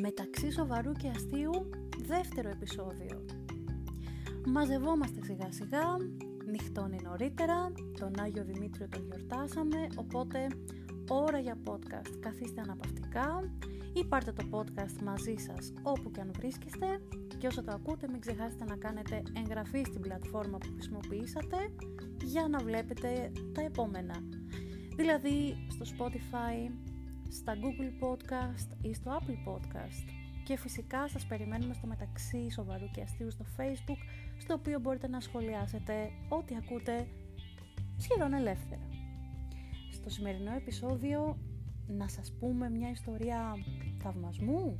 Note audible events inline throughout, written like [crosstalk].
Μεταξύ σοβαρού και αστείου, δεύτερο επεισόδιο. Μαζευόμαστε σιγά σιγά, νυχτώνει νωρίτερα, τον Άγιο Δημήτριο τον γιορτάσαμε, οπότε ώρα για podcast. Καθίστε αναπαυτικά ή πάρτε το podcast μαζί σας όπου και αν βρίσκεστε και όσο το ακούτε μην ξεχάσετε να κάνετε εγγραφή στην πλατφόρμα που χρησιμοποιήσατε για να βλέπετε τα επόμενα. Δηλαδή στο Spotify, στα Google Podcast ή στο Apple Podcast. Και φυσικά σας περιμένουμε στο μεταξύ σοβαρού και αστείου στο Facebook, στο οποίο μπορείτε να σχολιάσετε ό,τι ακούτε σχεδόν ελεύθερα. Στο σημερινό επεισόδιο να σας πούμε μια ιστορία θαυμασμού.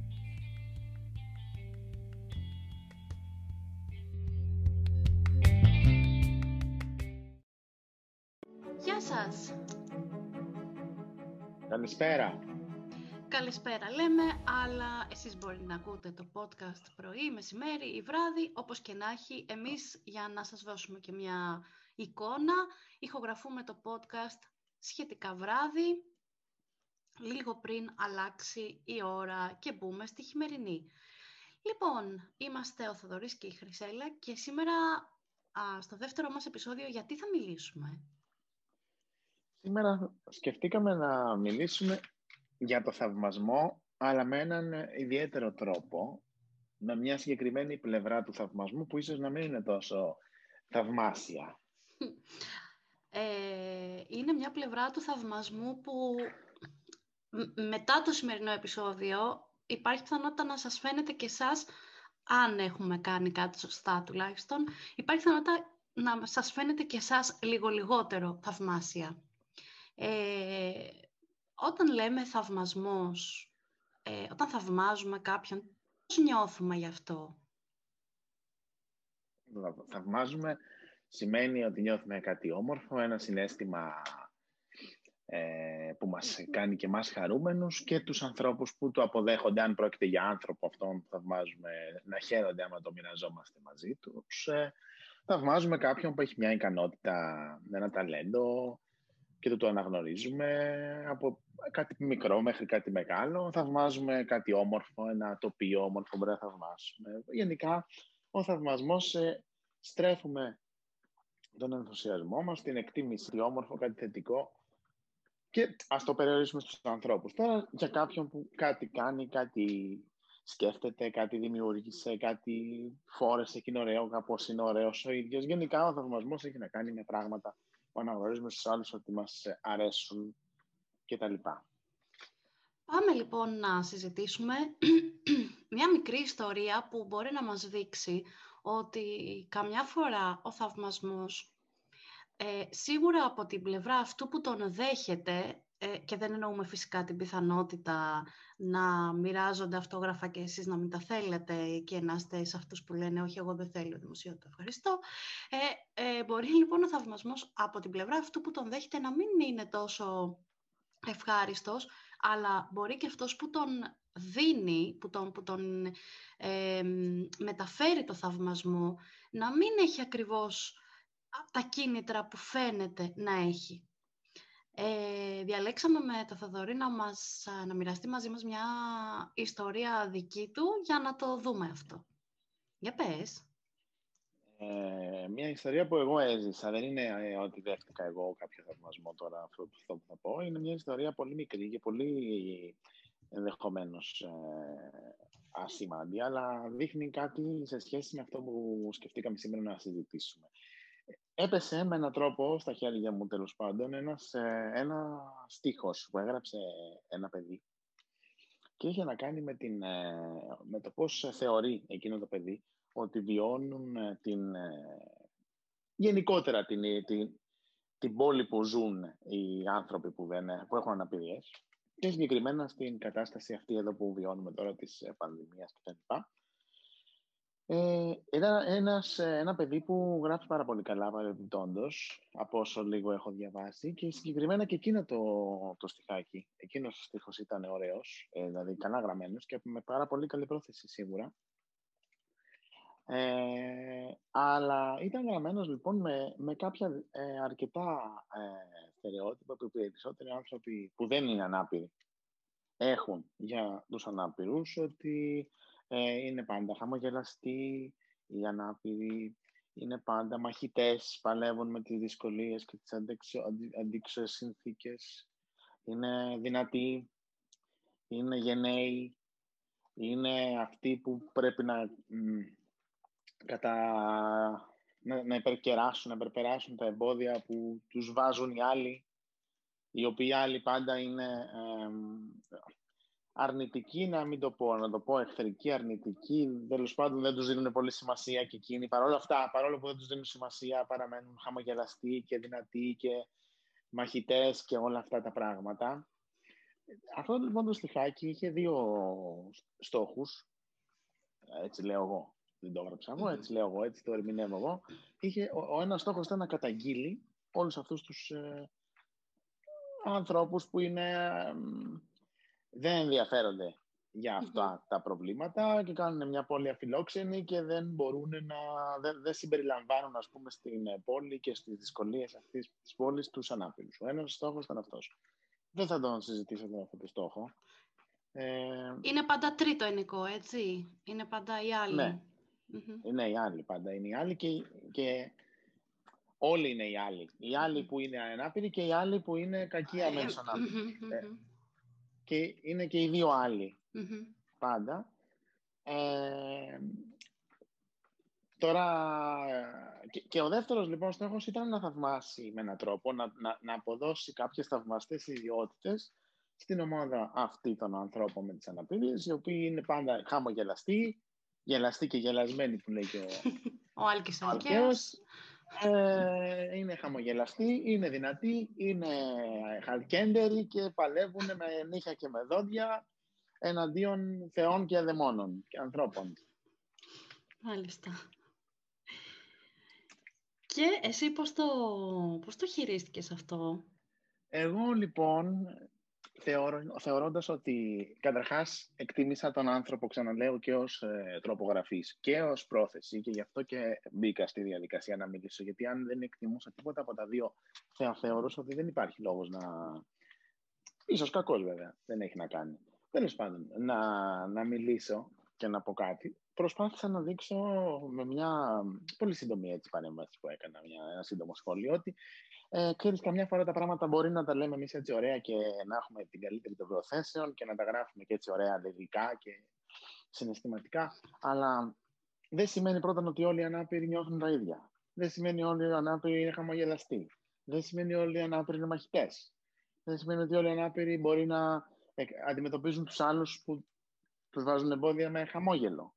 Καλησπέρα! Καλησπέρα λέμε, αλλά εσείς μπορείτε να ακούτε το podcast πρωί, μεσημέρι ή βράδυ, όπως και να έχει. Εμείς για να σας δώσουμε και μια εικόνα, ηχογραφούμε το podcast σχετικά βράδυ, λίγο πριν αλλάξει η ώρα και μπούμε στη χειμερινή. Λοιπόν, είμαστε ο Θοδωρής και η Χρυσέλα και σήμερα α, στο δεύτερο μας επεισόδιο γιατί θα μιλήσουμε; Σήμερα σκεφτήκαμε να μιλήσουμε για το θαυμασμό, αλλά με έναν ιδιαίτερο τρόπο, με μια συγκεκριμένη πλευρά του θαυμασμού που ίσως να μην είναι τόσο θαυμάσια. Ε, είναι μια πλευρά του θαυμασμού που μετά το σημερινό επεισόδιο υπάρχει πιθανότητα να σας φαίνεται και εσάς, αν έχουμε κάνει κάτι σωστά τουλάχιστον, υπάρχει πιθανότητα να σας φαίνεται και εσάς λίγο λιγότερο θαυμάσια. Ε, όταν λέμε θαυμασμός, ε, όταν θαυμάζουμε κάποιον, πώς νιώθουμε γι' αυτό; Θαυμάζουμε σημαίνει ότι νιώθουμε κάτι όμορφο, ένα συνέστημα ε, που μας κάνει και μας χαρούμενους και τους ανθρώπους που το αποδέχονται, αν πρόκειται για άνθρωπο αυτόν που θαυμάζουμε, να χαίρονται άμα το μοιραζόμαστε μαζί τους. Ε, θαυμάζουμε κάποιον που έχει μια ικανότητα, ένα ταλέντο και το το αναγνωρίζουμε από κάτι μικρό μέχρι κάτι μεγάλο. Θαυμάζουμε κάτι όμορφο, ένα τοπίο όμορφο που μπορεί να θαυμάσουμε. Γενικά, ο θαυμασμός ε, στρέφουμε τον ενθουσιασμό μας, την εκτίμηση, τι όμορφο, κάτι θετικό και ας το περιορίσουμε στους ανθρώπους. Τώρα για κάποιον που κάτι κάνει, κάτι σκέφτεται, κάτι δημιούργησε, κάτι φόρεσε και είναι ωραίο, κάπως είναι ωραίος ο ίδιος. Γενικά ο θαυμασμός έχει να κάνει με πράγματα που αναγνωρίζουμε στους άλλους ότι μας αρέσουν κτλ. Πάμε λοιπόν να συζητήσουμε μια μικρή ιστορία που μπορεί να μας δείξει ότι καμιά φορά ο θαυμασμός ε, σίγουρα από την πλευρά αυτού που τον δέχεται ε, και δεν εννοούμε φυσικά την πιθανότητα να μοιράζονται αυτόγραφα και εσείς να μην τα θέλετε και να είστε σε αυτούς που λένε όχι εγώ δεν θέλω δημοσίο, το ευχαριστώ. Ε, ε, μπορεί λοιπόν ο θαυμασμός από την πλευρά αυτού που τον δέχεται να μην είναι τόσο ευχάριστος, αλλά μπορεί και αυτός που τον δίνει, που τον, που τον ε, μεταφέρει το θαυμασμό, να μην έχει ακριβώς τα κίνητρα που φαίνεται να έχει. Ε, διαλέξαμε με το Θοδωρή να, μας, να μοιραστεί μαζί μας μια ιστορία δική του για να το δούμε αυτό. Για πες. Ε, μια ιστορία που εγώ έζησα, δεν είναι ε, ότι δέχτηκα εγώ κάποιο θαυμασμό τώρα αυτό, αυτό που θα πω. Είναι μια ιστορία πολύ μικρή και πολύ ενδεχομένως ε, αλλά δείχνει κάτι σε σχέση με αυτό που σκεφτήκαμε σήμερα να συζητήσουμε έπεσε με έναν τρόπο στα χέρια μου τέλος πάντων ένας, ε, ένα στίχος που έγραψε ένα παιδί και είχε να κάνει με, την, ε, με το πώς θεωρεί εκείνο το παιδί ότι βιώνουν ε, την, γενικότερα την, την, την πόλη που ζουν οι άνθρωποι που, δεν, που έχουν αναπηρίες και συγκεκριμένα στην κατάσταση αυτή εδώ που βιώνουμε τώρα της πανδημίας κτλ. Ε, ένα, ένας, ε, ένα παιδί που γράφει πάρα πολύ καλά παρεμπιπτόντως, από όσο λίγο έχω διαβάσει και συγκεκριμένα και εκείνο το, το στιχάκι, εκείνος ο στίχος ήταν ωραίος, ε, δηλαδή καλά γραμμένος και με πάρα πολύ καλή πρόθεση σίγουρα. Ε, αλλά ήταν γραμμένος λοιπόν με, με κάποια ε, αρκετά ε, στερεότυπα που οι περισσότεροι άνθρωποι που δεν είναι ανάπηροι έχουν για τους ανάπηρους ότι ε, είναι πάντα χαμογελαστοί, οι ανάπηροι είναι πάντα μαχητές, παλεύουν με τις δυσκολίες και τις αντίξωες συνθήκες, είναι δυνατοί, είναι γενναίοι, είναι αυτοί που πρέπει να, κατα... να, να υπερκεράσουν, να υπερπεράσουν τα εμπόδια που τους βάζουν οι άλλοι, οι οποίοι άλλοι πάντα είναι αρνητική, να μην το πω, να το πω εχθρική, αρνητική. Τέλος πάντων δεν τους δίνουν πολύ σημασία και εκείνοι. Παρ' όλα αυτά, παρόλο που δεν τους δίνουν σημασία, παραμένουν χαμογελαστοί και δυνατοί και μαχητές και όλα αυτά τα πράγματα. Αυτό λοιπόν το στοιχάκι είχε δύο στόχους. Έτσι λέω εγώ. Δεν το έγραψα εγώ, έτσι λέω εγώ, έτσι το ερμηνεύω εγώ. Είχε, ο, ο ένας στόχος ήταν να καταγγείλει όλους αυτούς τους ε, ανθρώπους που είναι δεν ενδιαφέρονται για αυτα τα προβλήματα και κάνουν μια πόλη αφιλόξενη και δεν μπορούν να, δεν, δεν συμπεριλαμβάνουν ας πούμε στην πόλη και στις δυσκολίες αυτής της πόλης τους ανάπηρους. Ο ένας στόχος ήταν αυτός. Δεν θα τον συζητήσω εδώ αυτό το στόχο. Ε, είναι πάντα τρίτο ενικό, έτσι; Είναι πάντα οι άλλοι. Ναι. Είναι οι άλλοι πάντα. Είναι οι άλλοι και, και όλοι είναι οι άλλοι. Οι άλλοι που είναι ανάπηροι και οι άλλοι που είναι κακοί ε, αμέσως ανάπηροι. Ε, και είναι και οι δύο πάντα. Ε, τώρα, και, ο δεύτερος λοιπόν στόχος ήταν να θαυμάσει με έναν τρόπο, να, να, να αποδώσει κάποιες θαυμαστές ιδιότητες στην ομάδα αυτή των ανθρώπων με τις αναπηρίες, οι οποίοι είναι πάντα χαμογελαστοί, γελαστοί και γελασμένοι που λέει και ο, [laughs] ο Άλκης ε, είναι χαμογελαστοί, είναι δυνατοί, είναι χαλκέντεροι και παλεύουν με νύχια και με δόντια εναντίον θεών και δαιμόνων και ανθρώπων. Μάλιστα. Και εσύ πώς το, πώς το χειρίστηκες αυτό; Εγώ λοιπόν θεωρώ, θεωρώντας ότι καταρχάς εκτίμησα τον άνθρωπο, ξαναλέω, και ως ε, τρόπο γραφής και ως πρόθεση και γι' αυτό και μπήκα στη διαδικασία να μιλήσω, γιατί αν δεν εκτιμούσα τίποτα από τα δύο, θα θεωρούσα ότι δεν υπάρχει λόγος να... Ίσως κακός βέβαια, δεν έχει να κάνει. Τέλος πάντων, να, να μιλήσω και να πω κάτι. Προσπάθησα να δείξω με μια πολύ σύντομη έτσι παρέμβαση που έκανα, μια, ένα σύντομο σχόλιο, ότι ε, ξέρεις, καμιά φορά τα πράγματα μπορεί να τα λέμε εμείς έτσι ωραία και να έχουμε την καλύτερη των προθέσεων και να τα γράφουμε και έτσι ωραία λογικά και συναισθηματικά, αλλά δεν σημαίνει πρώτα ότι όλοι οι ανάπηροι νιώθουν τα ίδια. Δεν σημαίνει ότι όλοι οι ανάπηροι είναι χαμογελαστοί. Δεν σημαίνει ότι όλοι οι ανάπηροι είναι μαχητές. Δεν σημαίνει ότι όλοι οι ανάπηροι μπορεί να αντιμετωπίζουν τους άλλους που τους βάζουν εμπόδια με χαμόγελο.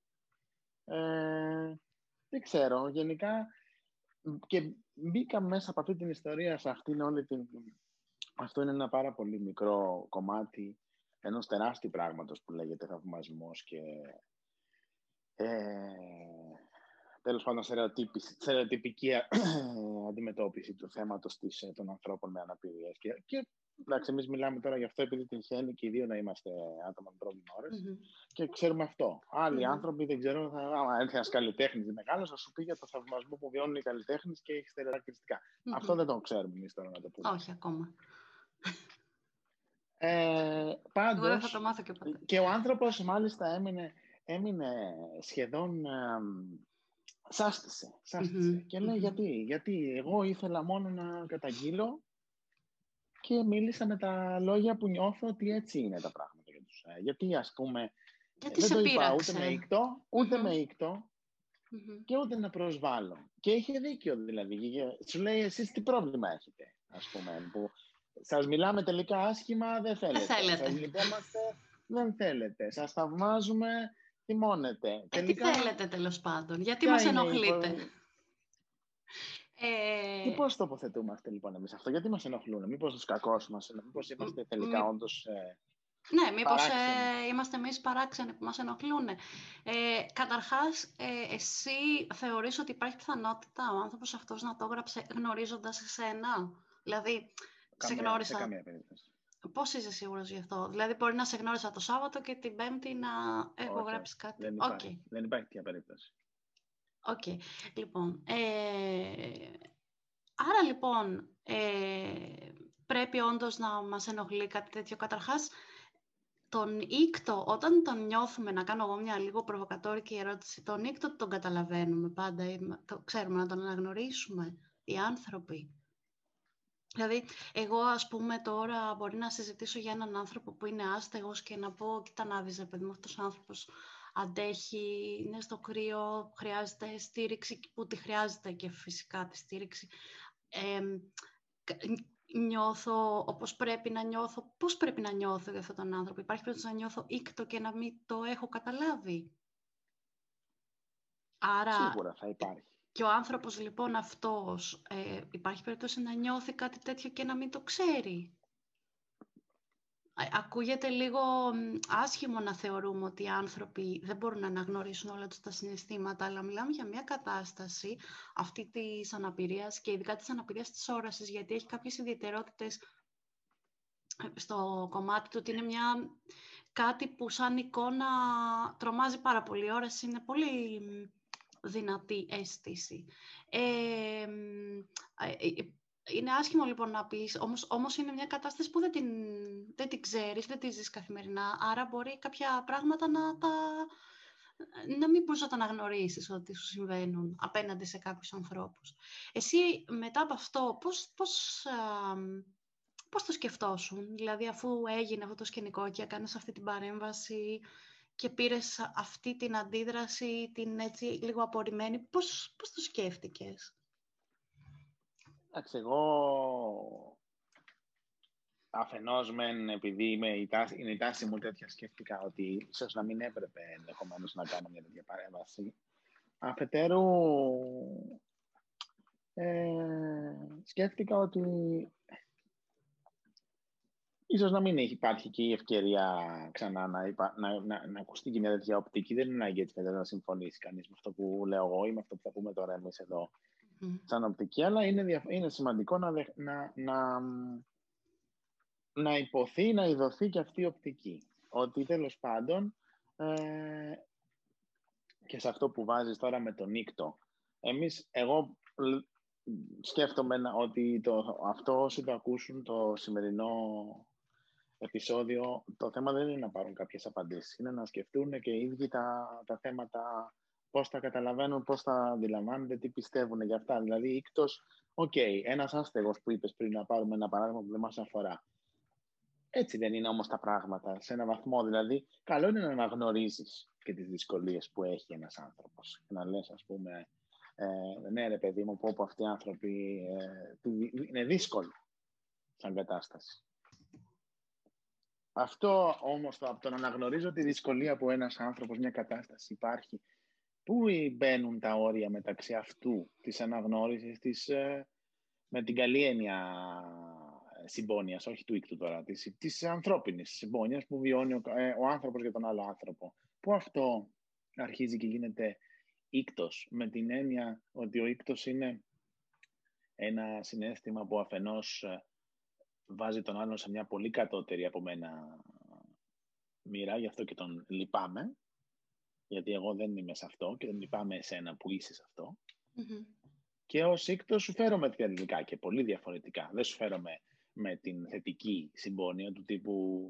Ε, δεν ξέρω. Γενικά και μπήκα μέσα από αυτή την ιστορία, σε αυτήν όλη την... Αυτό είναι ένα πάρα πολύ μικρό κομμάτι ενός τεράστιου πράγματος που λέγεται θαυμασμός και ε, τέλος πάντων στερεοτυπική αντιμετώπιση του θέματος της, ε, των ανθρώπων με αναπηρίες. Και, και εντάξει, εμείς μιλάμε τώρα γι' αυτό επειδή τυχαίνει και οι δύο να είμαστε άτομα με πρόβλημα και ξέρουμε αυτό. Άλλοι άνθρωποι δεν ξέρουν, θα, άμα έρθει ένας καλλιτέχνης μεγάλος, θα σου πει για το θαυμασμό που βιώνουν οι καλλιτέχνες και έχει στερεοτυπικά. Αυτό δεν το ξέρουμε εμείς τώρα να το πούμε. Όχι ακόμα. Ε, πάντως, θα το μάθω και, ποτέ. και ο άνθρωπος μάλιστα έμεινε, έμεινε σχεδόν ε, σάστησε, και λέει γιατί, γιατί εγώ ήθελα μόνο να καταγγείλω και μίλησα με τα λόγια που νιώθω ότι έτσι είναι τα πράγματα για τους. Ε, γιατί ας πούμε, γιατί δεν το είπα ούτε με ήκτο, ούτε με ήκτο και ούτε να προσβάλλω. Και είχε δίκιο δηλαδή. Σου λέει εσείς τι πρόβλημα έχετε, ας πούμε, που σας μιλάμε τελικά άσχημα, δεν θέλετε. Δεν θέλετε. Σας λυπόμαστε, δεν θέλετε. Σας θαυμάζουμε, θυμώνετε. Ε, τελικά... Τι θέλετε τέλος πάντων, γιατί μας ενοχλείτε; Ε... Και πώς τοποθετούμαστε λοιπόν εμείς; Αυτό, γιατί μας ενοχλούν, μήπως τους κακούς μας, μήπως είμαστε τελικά Μ... όντως... Ε... Ναι, μήπως ε, είμαστε εμείς παράξενοι που μας ενοχλούν. Ε, καταρχάς, ε, εσύ θεωρείς ότι υπάρχει πιθανότητα ο άνθρωπος αυτός να το έγραψε γνωρίζοντας εσένα; Δηλαδή, σε γνώρισα... καμία περίπτωση. Πώς είσαι σίγουρος γι' αυτό; Δηλαδή, μπορεί να σε γνώρισα το Σάββατο και την Πέμπτη να έχω γράψει κάτι; Δεν υπάρχει, okay. δεν υπάρχει τέτοια περίπτωση. OK. Okay. Λοιπόν, ε, άρα λοιπόν, ε, πρέπει όντως να μας ενοχλεί κάτι τέτοιο. Καταρχάς, τον οίκτο, όταν τον νιώθουμε, να κάνω εγώ μια λίγο προβοκατόρικη ερώτηση, τον οίκτο τον καταλαβαίνουμε πάντα, το ξέρουμε να τον αναγνωρίσουμε οι άνθρωποι; Δηλαδή, εγώ ας πούμε τώρα μπορεί να συζητήσω για έναν άνθρωπο που είναι άστεγος και να πω, κοίτα να δεις, παιδί μου, αυτός ο άνθρωπος αντέχει, είναι στο κρύο, χρειάζεται στήριξη που τη χρειάζεται και φυσικά τη στήριξη. Ε, νιώθω όπως πρέπει να νιώθω. Πώς πρέπει να νιώθω για αυτόν τον άνθρωπο; Υπάρχει περίπτωση να νιώθω ήκτο και να μην το έχω καταλάβει; Άρα, Σίγουρα θα υπάρχει. Και ο άνθρωπος λοιπόν αυτός, ε, υπάρχει περίπτωση να νιώθει κάτι τέτοιο και να μην το ξέρει; Ακούγεται λίγο άσχημο να θεωρούμε ότι οι άνθρωποι δεν μπορούν να αναγνωρίσουν όλα τους τα συναισθήματα, αλλά μιλάμε για μια κατάσταση αυτή της αναπηρίας και ειδικά της αναπηρίας της όρασης, γιατί έχει κάποιες ιδιαιτερότητες στο κομμάτι του ότι είναι μια, κάτι που σαν εικόνα τρομάζει πάρα πολύ. Η όραση είναι πολύ δυνατή αίσθηση. Ε, ε είναι άσχημο λοιπόν να πεις, όμως, όμως είναι μια κατάσταση που δεν την, δεν την ξέρεις, δεν τη ζεις καθημερινά, άρα μπορεί κάποια πράγματα να τα... να μην μπορείς να τα αναγνωρίσεις ότι σου συμβαίνουν απέναντι σε κάποιους ανθρώπους. Εσύ μετά από αυτό πώς, πώς, α, πώς το σκεφτόσουν, δηλαδή αφού έγινε αυτό το σκηνικό και έκανες αυτή την παρέμβαση και πήρες αυτή την αντίδραση, την έτσι λίγο απορριμμένη, πώς, πώς το σκέφτηκες; Εντάξει, εγώ αφενός μεν επειδή είμαι η τάση, είναι η τάση μου τέτοια σκέφτηκα ότι ίσως να μην έπρεπε ενδεχομένως να κάνω μια τέτοια παρέμβαση. Αφετέρου ε, σκέφτηκα ότι ίσως να μην υπάρχει και η ευκαιρία ξανά να, να, να, να ακουστεί και μια τέτοια οπτική. Δεν είναι ανάγκη έτσι να συμφωνήσει κανείς με αυτό που λέω εγώ ή με αυτό που θα πούμε τώρα εμείς εδώ mm. σαν οπτική, αλλά είναι, είναι σημαντικό να, να, να, να υποθεί, να ειδωθεί και αυτή η οπτική. Ότι τέλος πάντων, ε, και σε αυτό που βάζεις τώρα με τον οίκτο, εμείς, εγώ σκέφτομαι ότι το, αυτό όσοι το ακούσουν το σημερινό επεισόδιο, το θέμα δεν είναι να πάρουν κάποιες απαντήσεις, είναι να σκεφτούν και οι ίδιοι τα, τα θέματα Πώς τα καταλαβαίνουν, πώς τα αντιλαμβάνονται, τι πιστεύουν για αυτά. Δηλαδή, εκτός, OK, okay, ένας άστεγος που είπες πριν να πάρουμε ένα παράδειγμα που δεν μας αφορά. Έτσι δεν είναι όμως τα πράγματα, σε ένα βαθμό. Δηλαδή, καλό είναι να αναγνωρίζεις και τις δυσκολίες που έχει ένας άνθρωπος. Και να λες, ας πούμε, ε, ναι ρε παιδί μου, πω πω αυτοί οι άνθρωποι ε, είναι δύσκολο σαν κατάσταση. Αυτό όμως το, το να αναγνωρίζω τη δυσκολία που ένας άνθρωπος, μια κατάσταση υπάρχει Πού μπαίνουν τα όρια μεταξύ αυτού της αναγνώρισης της, ε, με την καλή έννοια ε, συμπόνιας, όχι του οίκτου τώρα, της, της ανθρώπινης συμπόνιας που βιώνει ο, ε, ο άνθρωπος για τον άλλο άνθρωπο. Πού αυτό αρχίζει και γίνεται ίκτος, με την έννοια ότι ο ίκτος είναι ένα συνέστημα που αφενός βάζει τον άλλον σε μια πολύ κατώτερη από μένα μοίρα, γι' αυτό και τον λυπάμαι, γιατί εγώ δεν είμαι σε αυτό και δεν λυπάμαι εσένα που είσαι σε αυτό. Και ως σύκτος σου φέρομαι διαφορετικά και πολύ διαφορετικά. Δεν σου φέρομαι με την θετική συμπόνια του τύπου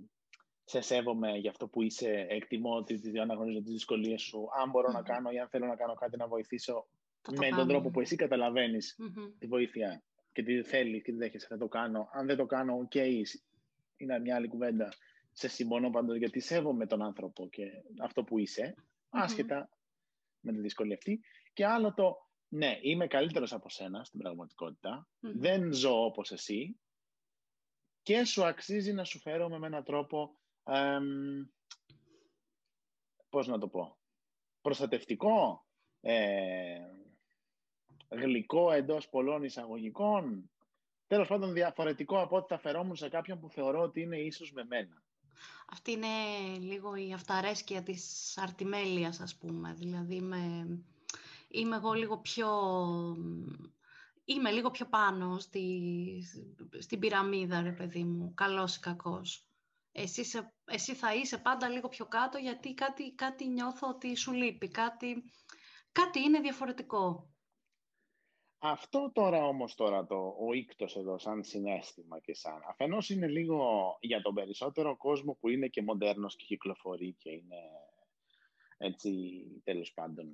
σε σέβομαι για αυτό που είσαι, εκτιμώ ότι αναγνωρίζω τις δυσκολίες σου. Αν μπορώ να κάνω ή αν θέλω να κάνω κάτι να βοηθήσω με τον τρόπο που εσύ τη βοήθεια και τι θέλεις και τι δέχεσαι, θα το κάνω. Αν δεν το κάνω, OK, okay, είναι μια άλλη κουβέντα. Σε συμπονώ πάντως γιατί σέβομαι τον άνθρωπο και αυτό που είσαι άσχετα με τη δυσκολία αυτή. Και άλλο το, ναι, είμαι καλύτερος από σένα στην πραγματικότητα δεν ζω όπως εσύ. Και σου αξίζει να σου φέρω με έναν τρόπο, εμ, πώς να το πω, προστατευτικό, ε, γλυκό εντός πολλών εισαγωγικών, τέλος πάντων διαφορετικό από ό,τι θα φερόμουν σε κάποιον που θεωρώ ότι είναι ίσως με μένα. Αυτή είναι λίγο η αυταρέσκεια της αρτιμέλειας, ας πούμε. Δηλαδή, είμαι, είμαι εγώ λίγο πιο... Είμαι λίγο πιο πάνω στη, στην πυραμίδα, ρε παιδί μου, καλός ή κακός. Εσύ, εσύ θα είσαι πάντα λίγο πιο κάτω, γιατί κάτι, κάτι νιώθω ότι σου λείπει, κάτι, κάτι είναι διαφορετικό. Αυτό τώρα όμως τώρα το, ο ίκτος εδώ σαν συνέστημα και σαν αφενός είναι λίγο για τον περισσότερο κόσμο που είναι και μοντέρνος και κυκλοφορεί και είναι έτσι τέλος πάντων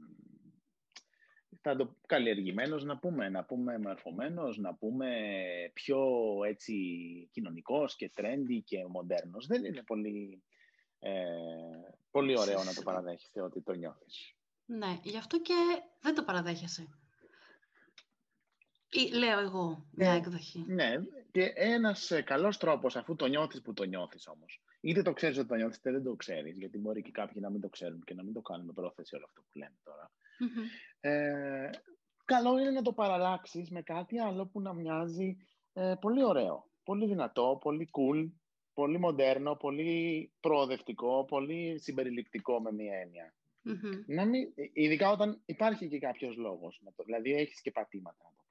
θα το καλλιεργημένος να πούμε, να πούμε μορφωμένος, να πούμε πιο έτσι κοινωνικός και trendy και μοντέρνος. Δεν είναι πολύ, ε, πολύ ωραίο να το παραδέχεσαι ότι το νιώθεις. Ναι, γι' αυτό και δεν το παραδέχεσαι. Ή, λέω εγώ μια ε, εκδοχή. Ναι, και ένας ε, καλός τρόπος αφού το νιώθεις που το νιώθεις όμως. Είτε το ξέρεις ότι το νιώθεις, είτε δεν το ξέρεις, γιατί μπορεί και κάποιοι να μην το ξέρουν και να μην το κάνουν με πρόθεση όλο αυτό που λέμε τώρα. Ε, καλό είναι να το παραλλάξεις με κάτι άλλο που να μοιάζει ε, πολύ ωραίο, πολύ δυνατό, πολύ cool, πολύ μοντέρνο, πολύ προοδευτικό, πολύ συμπεριληπτικό με μία έννοια. Να μην, ειδικά όταν υπάρχει και κάποιος λόγος, δηλαδή έχεις και πατήματα να το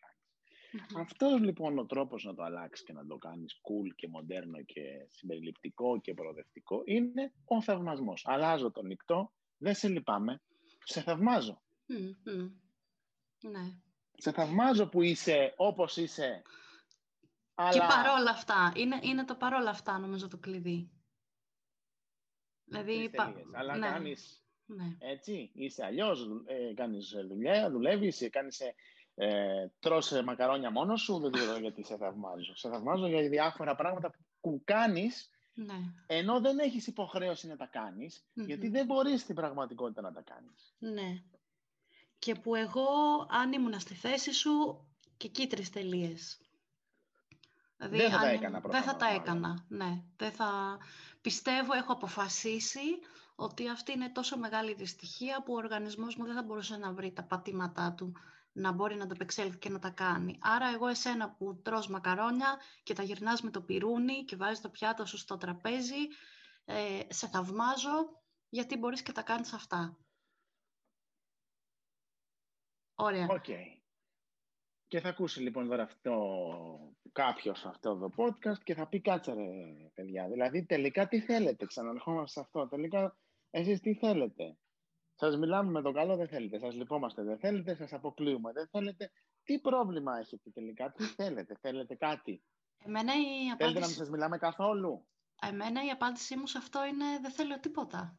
κάνεις. mm Αυτός λοιπόν ο τρόπος να το αλλάξεις και να το κάνεις cool και μοντέρνο και συμπεριληπτικό και προοδευτικό είναι ο θαυμασμός. Αλλάζω το νυχτό, δεν σε λυπάμαι, σε θαυμάζω. Ναι. Σε θαυμάζω που είσαι όπως είσαι. Αλλά... Και παρόλα αυτά. Είναι, είναι το παρόλα αυτά νομίζω το κλειδί. Δηλαδή, πα... Αλλά ναι. κάνεις ναι. έτσι, είσαι αλλιώς, ε, κάνεις δουλειά, δουλεύεις, κάνεις, ε, ε τρως μακαρόνια μόνος σου, δεν ξέρω γιατί σε θαυμάζω. Σε θαυμάζω για διάφορα πράγματα που κάνεις ναι. Ενώ δεν έχεις υποχρέωση να τα κανεις γιατί δεν μπορείς στην πραγματικότητα να τα κάνεις. Ναι και που εγώ, αν ήμουν στη θέση σου, και εκεί τρεις τελείες. Δηλαδή, δεν θα τα έκανα Δεν θα τα έκανα, ναι. Δεν θα... Πιστεύω, έχω αποφασίσει ότι αυτή είναι τόσο μεγάλη δυστυχία που ο οργανισμός μου δεν θα μπορούσε να βρει τα πατήματά του να μπορεί να το επεξέλθει και να τα κάνει. Άρα εγώ εσένα που τρως μακαρόνια και τα γυρνάς με το πυρούνι και βάζεις το πιάτο σου στο τραπέζι, ε, σε θαυμάζω γιατί μπορείς και τα κάνεις αυτά. Ωραία. Okay. Και θα ακούσει λοιπόν τώρα αυτό κάποιος αυτό το podcast και θα πει κάτσε ρε παιδιά. Δηλαδή τελικά τι θέλετε, ξαναρχόμαστε σε αυτό. Τελικά εσείς τι θέλετε. Σας μιλάμε με το καλό δεν θέλετε, σας λυπόμαστε δεν θέλετε, σας αποκλείουμε δεν θέλετε. Τι πρόβλημα έχετε τελικά, τι θέλετε, θέλετε κάτι; Εμένα η απάντηση... Θέλετε να μην σας μιλάμε καθόλου; Εμένα η απάντησή μου σε αυτό είναι δεν θέλω τίποτα.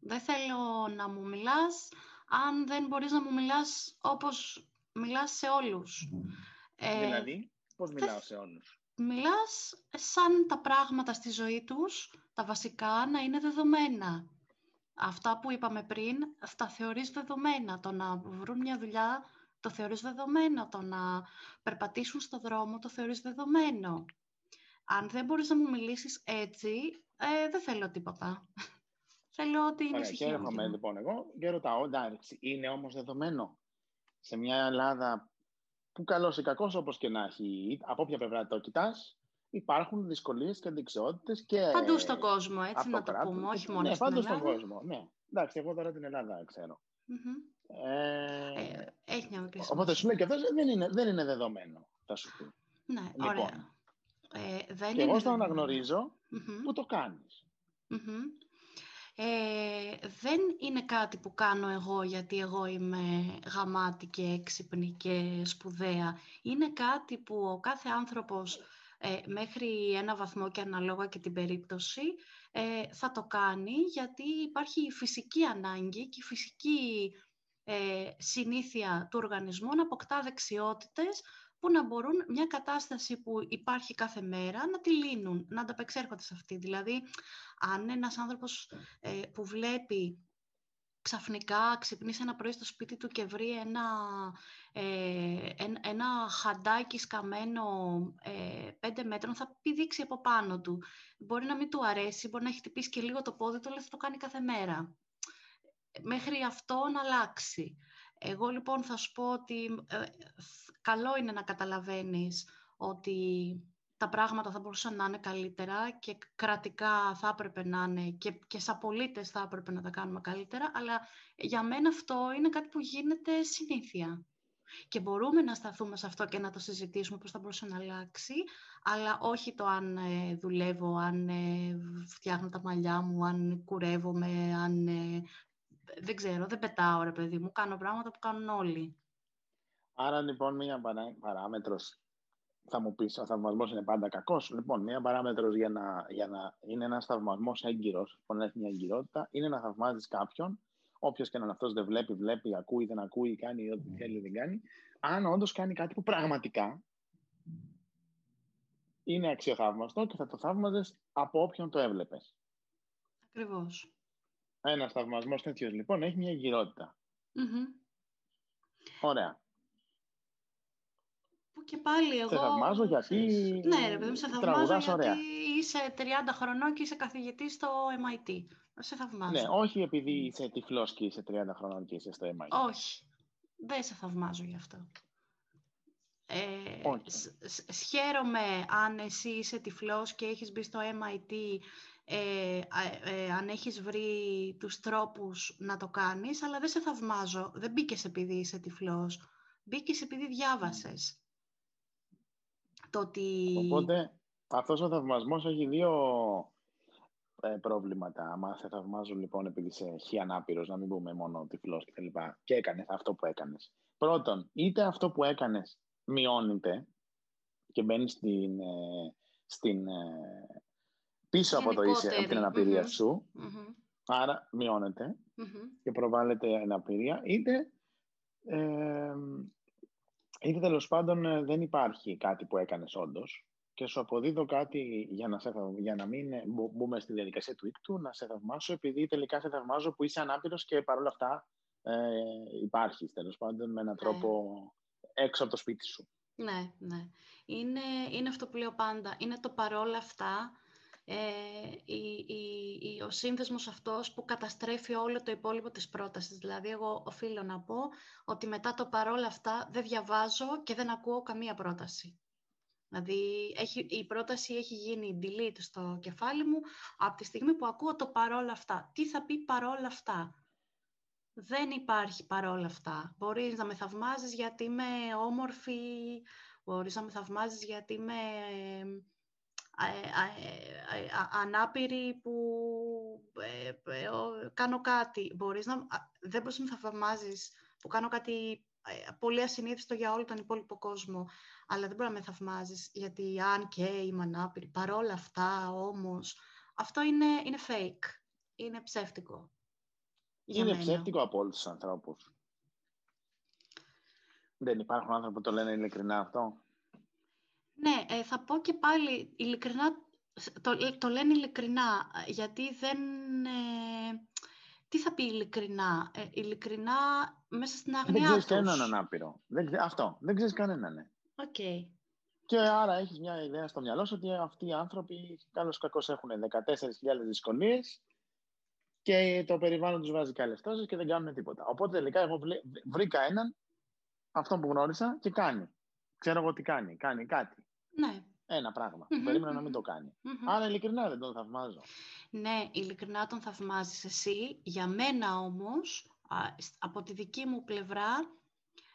Δεν θέλω να μου μιλάς, αν δεν μπορείς να μου μιλάς όπως μιλάς σε όλους. Ε, δηλαδή, πώς μιλάω σε όλους; Μιλάς σαν τα πράγματα στη ζωή τους, τα βασικά, να είναι δεδομένα. Αυτά που είπαμε πριν, τα θεωρείς δεδομένα. Το να βρουν μια δουλειά, το θεωρείς δεδομένο. Το να περπατήσουν στο δρόμο, το θεωρείς δεδομένο. Αν δεν μπορείς να μου μιλήσεις έτσι, ε, δεν θέλω τίποτα. Θέλω ότι είναι ησυχία. Και έρχομαι λοιπόν εγώ και ρωτάω, εντάξει, είναι όμως δεδομένο; Σε μια Ελλάδα που καλός ή κακός όπως και να έχει, από όποια πλευρά το κοιτάς, υπάρχουν δυσκολίες και αντικσότητες και. Παντού στον κόσμο, έτσι να το πούμε, όχι μόνο ναι, στην παντού στον κόσμο. Ναι. Εντάξει, εγώ τώρα την Ελλάδα ξέρω. Mm-hmm. Ε, ε, έχει μια μικρή Οπότε σου λέει και αυτό δεν είναι, δεν είναι δεδομένο, θα σου πει. Ναι, λοιπόν, ωραία. Ε, δεν και εγώ στο αναγνωρίζω mm-hmm. που το κάνεις. Mm-hmm ε, δεν είναι κάτι που κάνω εγώ γιατί εγώ είμαι γαμάτη και έξυπνη και σπουδαία. Είναι κάτι που ο κάθε άνθρωπος ε, μέχρι ένα βαθμό και αναλόγα και την περίπτωση ε, θα το κάνει γιατί υπάρχει η φυσική ανάγκη και η φυσική ε, συνήθεια του οργανισμού να αποκτά δεξιότητες που να μπορούν μια κατάσταση που υπάρχει κάθε μέρα να τη λύνουν, να ανταπεξέρχονται σε αυτή. Δηλαδή, αν ένας άνθρωπος ε, που βλέπει ξαφνικά ξυπνήσει ένα πρωί στο σπίτι του και βρει ένα, ε, ένα, χαντάκι σκαμμένο ε, πέντε μέτρων, θα πηδήξει από πάνω του. Μπορεί να μην του αρέσει, μπορεί να έχει χτυπήσει και λίγο το πόδι του, αλλά θα το κάνει κάθε μέρα. Μέχρι αυτό να αλλάξει. Εγώ λοιπόν θα σου πω ότι ε, καλό είναι να καταλαβαίνεις ότι τα πράγματα θα μπορούσαν να είναι καλύτερα και κρατικά θα έπρεπε να είναι και, και σαν πολίτες θα έπρεπε να τα κάνουμε καλύτερα, αλλά για μένα αυτό είναι κάτι που γίνεται συνήθεια. Και μπορούμε να σταθούμε σε αυτό και να το συζητήσουμε πώς θα μπορούσε να αλλάξει, αλλά όχι το αν ε, δουλεύω, αν ε, φτιάχνω τα μαλλιά μου, αν κουρεύομαι, αν... Ε, δεν ξέρω, δεν πετάω ρε παιδί μου, κάνω πράγματα που κάνουν όλοι. Άρα λοιπόν μία παράμετρος θα μου πεις, ο θαυμασμός είναι πάντα κακός. Λοιπόν, μία παράμετρος για να, για να είναι ένας θαυμασμός έγκυρος, που να έχει μια εγκυρότητα, είναι να θαυμάζεις κάποιον, όποιος και να είναι αυτός, δεν βλέπει, βλέπει, ακούει, δεν ακούει, κάνει ό,τι θέλει, δεν κάνει. Αν όντως κάνει κάτι που πραγματικά είναι αξιοθαύμαστο και θα το θαύμαζες από όποιον το έβλεπες. Ακριβώς. Ένας θαυμασμός τέτοιος λοιπόν έχει μια εγκυρότητα. Ωραία. Που και πάλι εγώ... Σε θαυμάζω γιατί Ναι, ρε παιδί σε θαυμάζω γιατί είσαι 30 χρονών και είσαι καθηγητής στο MIT. Σε θαυμάζω. Ναι, όχι επειδή είσαι τυφλός και είσαι 30 χρονών και είσαι στο MIT. Όχι. Δεν σε θαυμάζω γι' αυτό. Ε, Σχέρομαι αν εσύ είσαι τυφλός και έχεις μπει στο MIT ε, ε, αν έχεις βρει τους τρόπους να το κάνεις, αλλά δεν σε θαυμάζω. Δεν μπήκες επειδή είσαι τυφλός. Μπήκες επειδή διάβασες. Το ότι... Οπότε αυτός ο θαυμασμός έχει δύο ε, προβλήματα. Αν σε θαυμάζω λοιπόν επειδή είσαι χι ανάπηρος, να μην πούμε μόνο τυφλός και τα λοιπά, και έκανες αυτό που έκανες. Πρώτον, είτε αυτό που έκανες μειώνεται και μπαίνεις στην, ε, στην, ε, πίσω από, το είσαι, από την αναπηρία σου, άρα και προβάλλεται αναπηρία, είτε, ε, είτε τέλος πάντων ε, δεν υπάρχει κάτι που έκανες όντως και σου αποδίδω κάτι για να, σε, για να μην μπούμε στη διαδικασία του ίκτου, να σε θαυμάσω επειδή τελικά σε θαυμάζω που είσαι ανάπηρος και παρόλα αυτά ε, υπάρχεις τέλος πάντων με έναν ναι. τρόπο έξω από το σπίτι σου. Ναι, ναι. Είναι, είναι αυτό που λέω πάντα. Είναι το παρόλα αυτά ε, η, η, ο σύνδεσμος αυτός που καταστρέφει όλο το υπόλοιπο της πρότασης. Δηλαδή, εγώ οφείλω να πω ότι μετά το παρόλα αυτά δεν διαβάζω και δεν ακούω καμία πρόταση. Δηλαδή, έχει, η πρόταση έχει γίνει delete στο κεφάλι μου από τη στιγμή που ακούω το παρόλα αυτά. Τι θα πει παρόλα αυτά; Δεν υπάρχει παρόλα αυτά. Μπορείς να με θαυμάζεις γιατί είμαι όμορφη, μπορείς να με θαυμάζεις γιατί είμαι ανάπηρη που ε, ε, κάνω κάτι. Μπορείς να, δεν μπορείς να με θαυμάζεις που κάνω κάτι ε, πολύ ασυνήθιστο για όλο τον υπόλοιπο κόσμο, αλλά δεν μπορεί να με θαυμάζεις γιατί αν και είμαι ανάπηρη, παρόλα αυτά όμως, αυτό είναι, είναι fake, είναι ψεύτικο. Είναι ψεύτικο από όλους τους ανθρώπους. Δεν υπάρχουν άνθρωποι που το λένε ειλικρινά αυτό. Ναι, ε, θα πω και πάλι ειλικρινά, το, το λένε ειλικρινά, γιατί δεν... Ε, τι θα πει ειλικρινά, ε, ειλικρινά μέσα στην αγνιά Δεν ξέρεις κανέναν ανάπηρο. Δεν, αυτό, δεν ξέρεις κανέναν. Ναι. Okay. Και άρα έχεις μια ιδέα στο μυαλό σου ότι αυτοί οι άνθρωποι, καλώς κακώς, έχουν 14.000 δυσκολίες και το περιβάλλον τους βάζει καλές τόσες και δεν κάνουν τίποτα. Οπότε τελικά εγώ βρήκα έναν, αυτόν που γνώρισα και κάνει. Ξέρω εγώ τι κάνει. Κάνει κάτι. Ναι. Ένα πράγμα. Mm-hmm. Περίμενα να μην το κάνει. Mm-hmm. Άρα ειλικρινά δεν τον θαυμάζω. Ναι, ειλικρινά τον θαυμάζεις εσύ. Για μένα όμως, από τη δική μου πλευρά,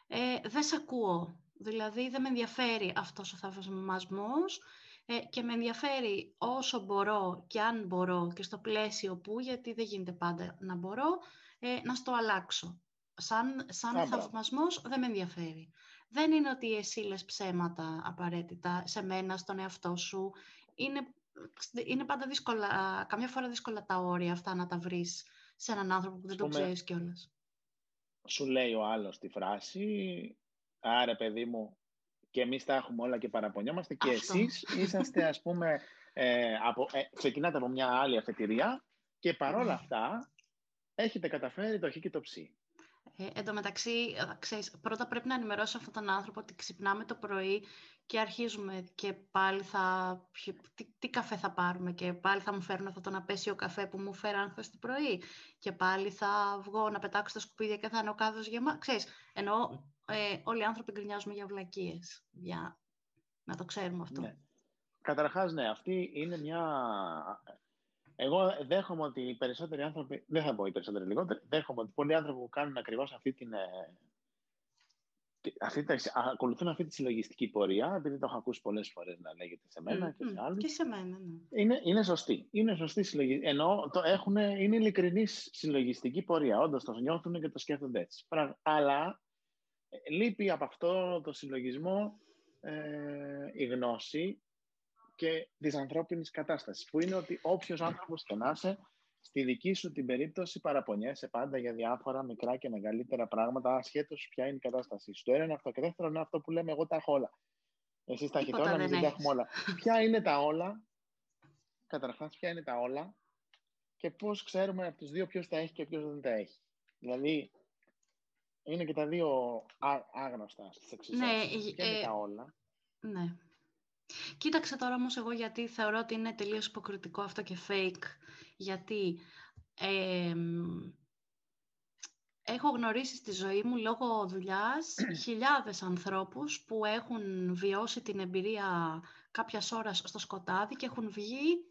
ε, δεν σε ακούω. Δηλαδή δεν με ενδιαφέρει αυτός ο θαυμασμός ε, και με ενδιαφέρει όσο μπορώ και αν μπορώ και στο πλαίσιο που, γιατί δεν γίνεται πάντα να μπορώ, ε, να στο αλλάξω. Σαν, σαν θαυμασμός δεν με ενδιαφέρει δεν είναι ότι εσύ λες ψέματα απαραίτητα σε μένα, στον εαυτό σου. Είναι, είναι πάντα δύσκολα, καμιά φορά δύσκολα τα όρια αυτά να τα βρεις σε έναν άνθρωπο που δεν το ξέρεις κιόλας. Σου λέει ο άλλος τη φράση, άρε παιδί μου, και εμείς τα έχουμε όλα και παραπονιόμαστε και εσείς είσαστε ας πούμε, ε, από, ε, ξεκινάτε από μια άλλη αφετηρία και παρόλα ναι. αυτά έχετε καταφέρει το χ και το ψ. Ε, εν τω μεταξύ, ε, ξέρεις, πρώτα πρέπει να ενημερώσω αυτόν τον άνθρωπο ότι ξυπνάμε το πρωί και αρχίζουμε και πάλι θα... Τι, τι καφέ θα πάρουμε και πάλι θα μου φέρουν αυτό τον απέσιο καφέ που μου φέραν χθες το πρωί και πάλι θα βγω να πετάξω τα σκουπίδια και θα είναι ο κάδος γεμάτος. Ξέρεις, ενώ ε, όλοι οι άνθρωποι γκρινιάζουμε για βλακίες, για να το ξέρουμε αυτό. Ναι. Καταρχάς, ναι, αυτή είναι μια εγώ δέχομαι ότι οι περισσότεροι άνθρωποι, δεν θα πω οι περισσότεροι λιγότεροι, δέχομαι ότι πολλοί άνθρωποι που κάνουν ακριβώς αυτή την. Ε, αυτή, ακολουθούν αυτή τη συλλογιστική πορεία, επειδή το έχω ακούσει πολλές φορές να λέγεται σε μένα και σε άλλους. Και σε μένα, ναι. Είναι, είναι σωστή. Είναι σωστή συλλογιστική. Ενώ το έχουν, είναι ειλικρινής συλλογιστική πορεία. Όντως το νιώθουν και το σκέφτονται έτσι. Αλλά Ε, λείπει από αυτό το συλλογισμό ε, η γνώση και της ανθρώπινης κατάστασης, που είναι ότι όποιος άνθρωπος και να είσαι, στη δική σου την περίπτωση παραπονιέσαι πάντα για διάφορα μικρά και μεγαλύτερα πράγματα, ασχέτως ποια είναι η κατάστασή σου. Το ένα είναι αυτό. Και δεύτερο είναι αυτό που λέμε εγώ τα έχω όλα. Εσείς τα έχετε όλα, εμεί δεν τα έχουμε όλα. ποια είναι τα όλα, καταρχάς, ποια είναι τα όλα και πώς ξέρουμε από τους δύο ποιος τα έχει και ποιος δεν τα έχει. Δηλαδή, είναι και τα δύο άγνωστα στις εξουσίε. Ναι, ποια είναι ε, τα όλα; Ναι. Κοίταξε τώρα όμως εγώ γιατί θεωρώ ότι είναι τελείως υποκριτικό αυτό και fake. Γιατί έχω γνωρίσει στη ζωή μου λόγω δουλειάς [clears throat] χιλιάδες ανθρώπους που έχουν βιώσει την εμπειρία κάποιας ώρας στο σκοτάδι και έχουν βγει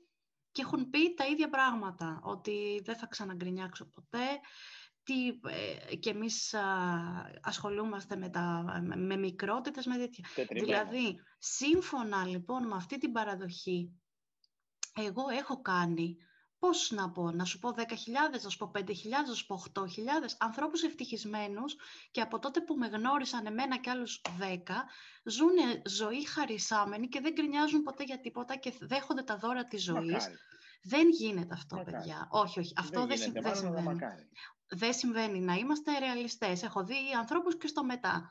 και έχουν πει τα ίδια πράγματα. Ότι δεν θα ξαναγκρινιάξω ποτέ, τι, ε, και εμείς ασχολούμαστε με, τα, με μικρότητες, με τέτοια. Δηλαδή, σύμφωνα λοιπόν με αυτή την παραδοχή, εγώ έχω κάνει, πώς να πω, να σου πω 10.000, να σου πω 5.000, να σου πω 8.000 ανθρώπους ευτυχισμένους και από τότε που με γνώρισαν εμένα και άλλους 10, ζουν ζωή χαρισάμενη και δεν γκρινιάζουν ποτέ για τίποτα και δέχονται τα δώρα της ζωής. Δεν γίνεται αυτό, παιδιά. Όχι, όχι. Αυτό δεν, δεν, δεν συμβαίνει δεν συμβαίνει να είμαστε ρεαλιστές. Έχω δει ανθρώπους και στο μετά.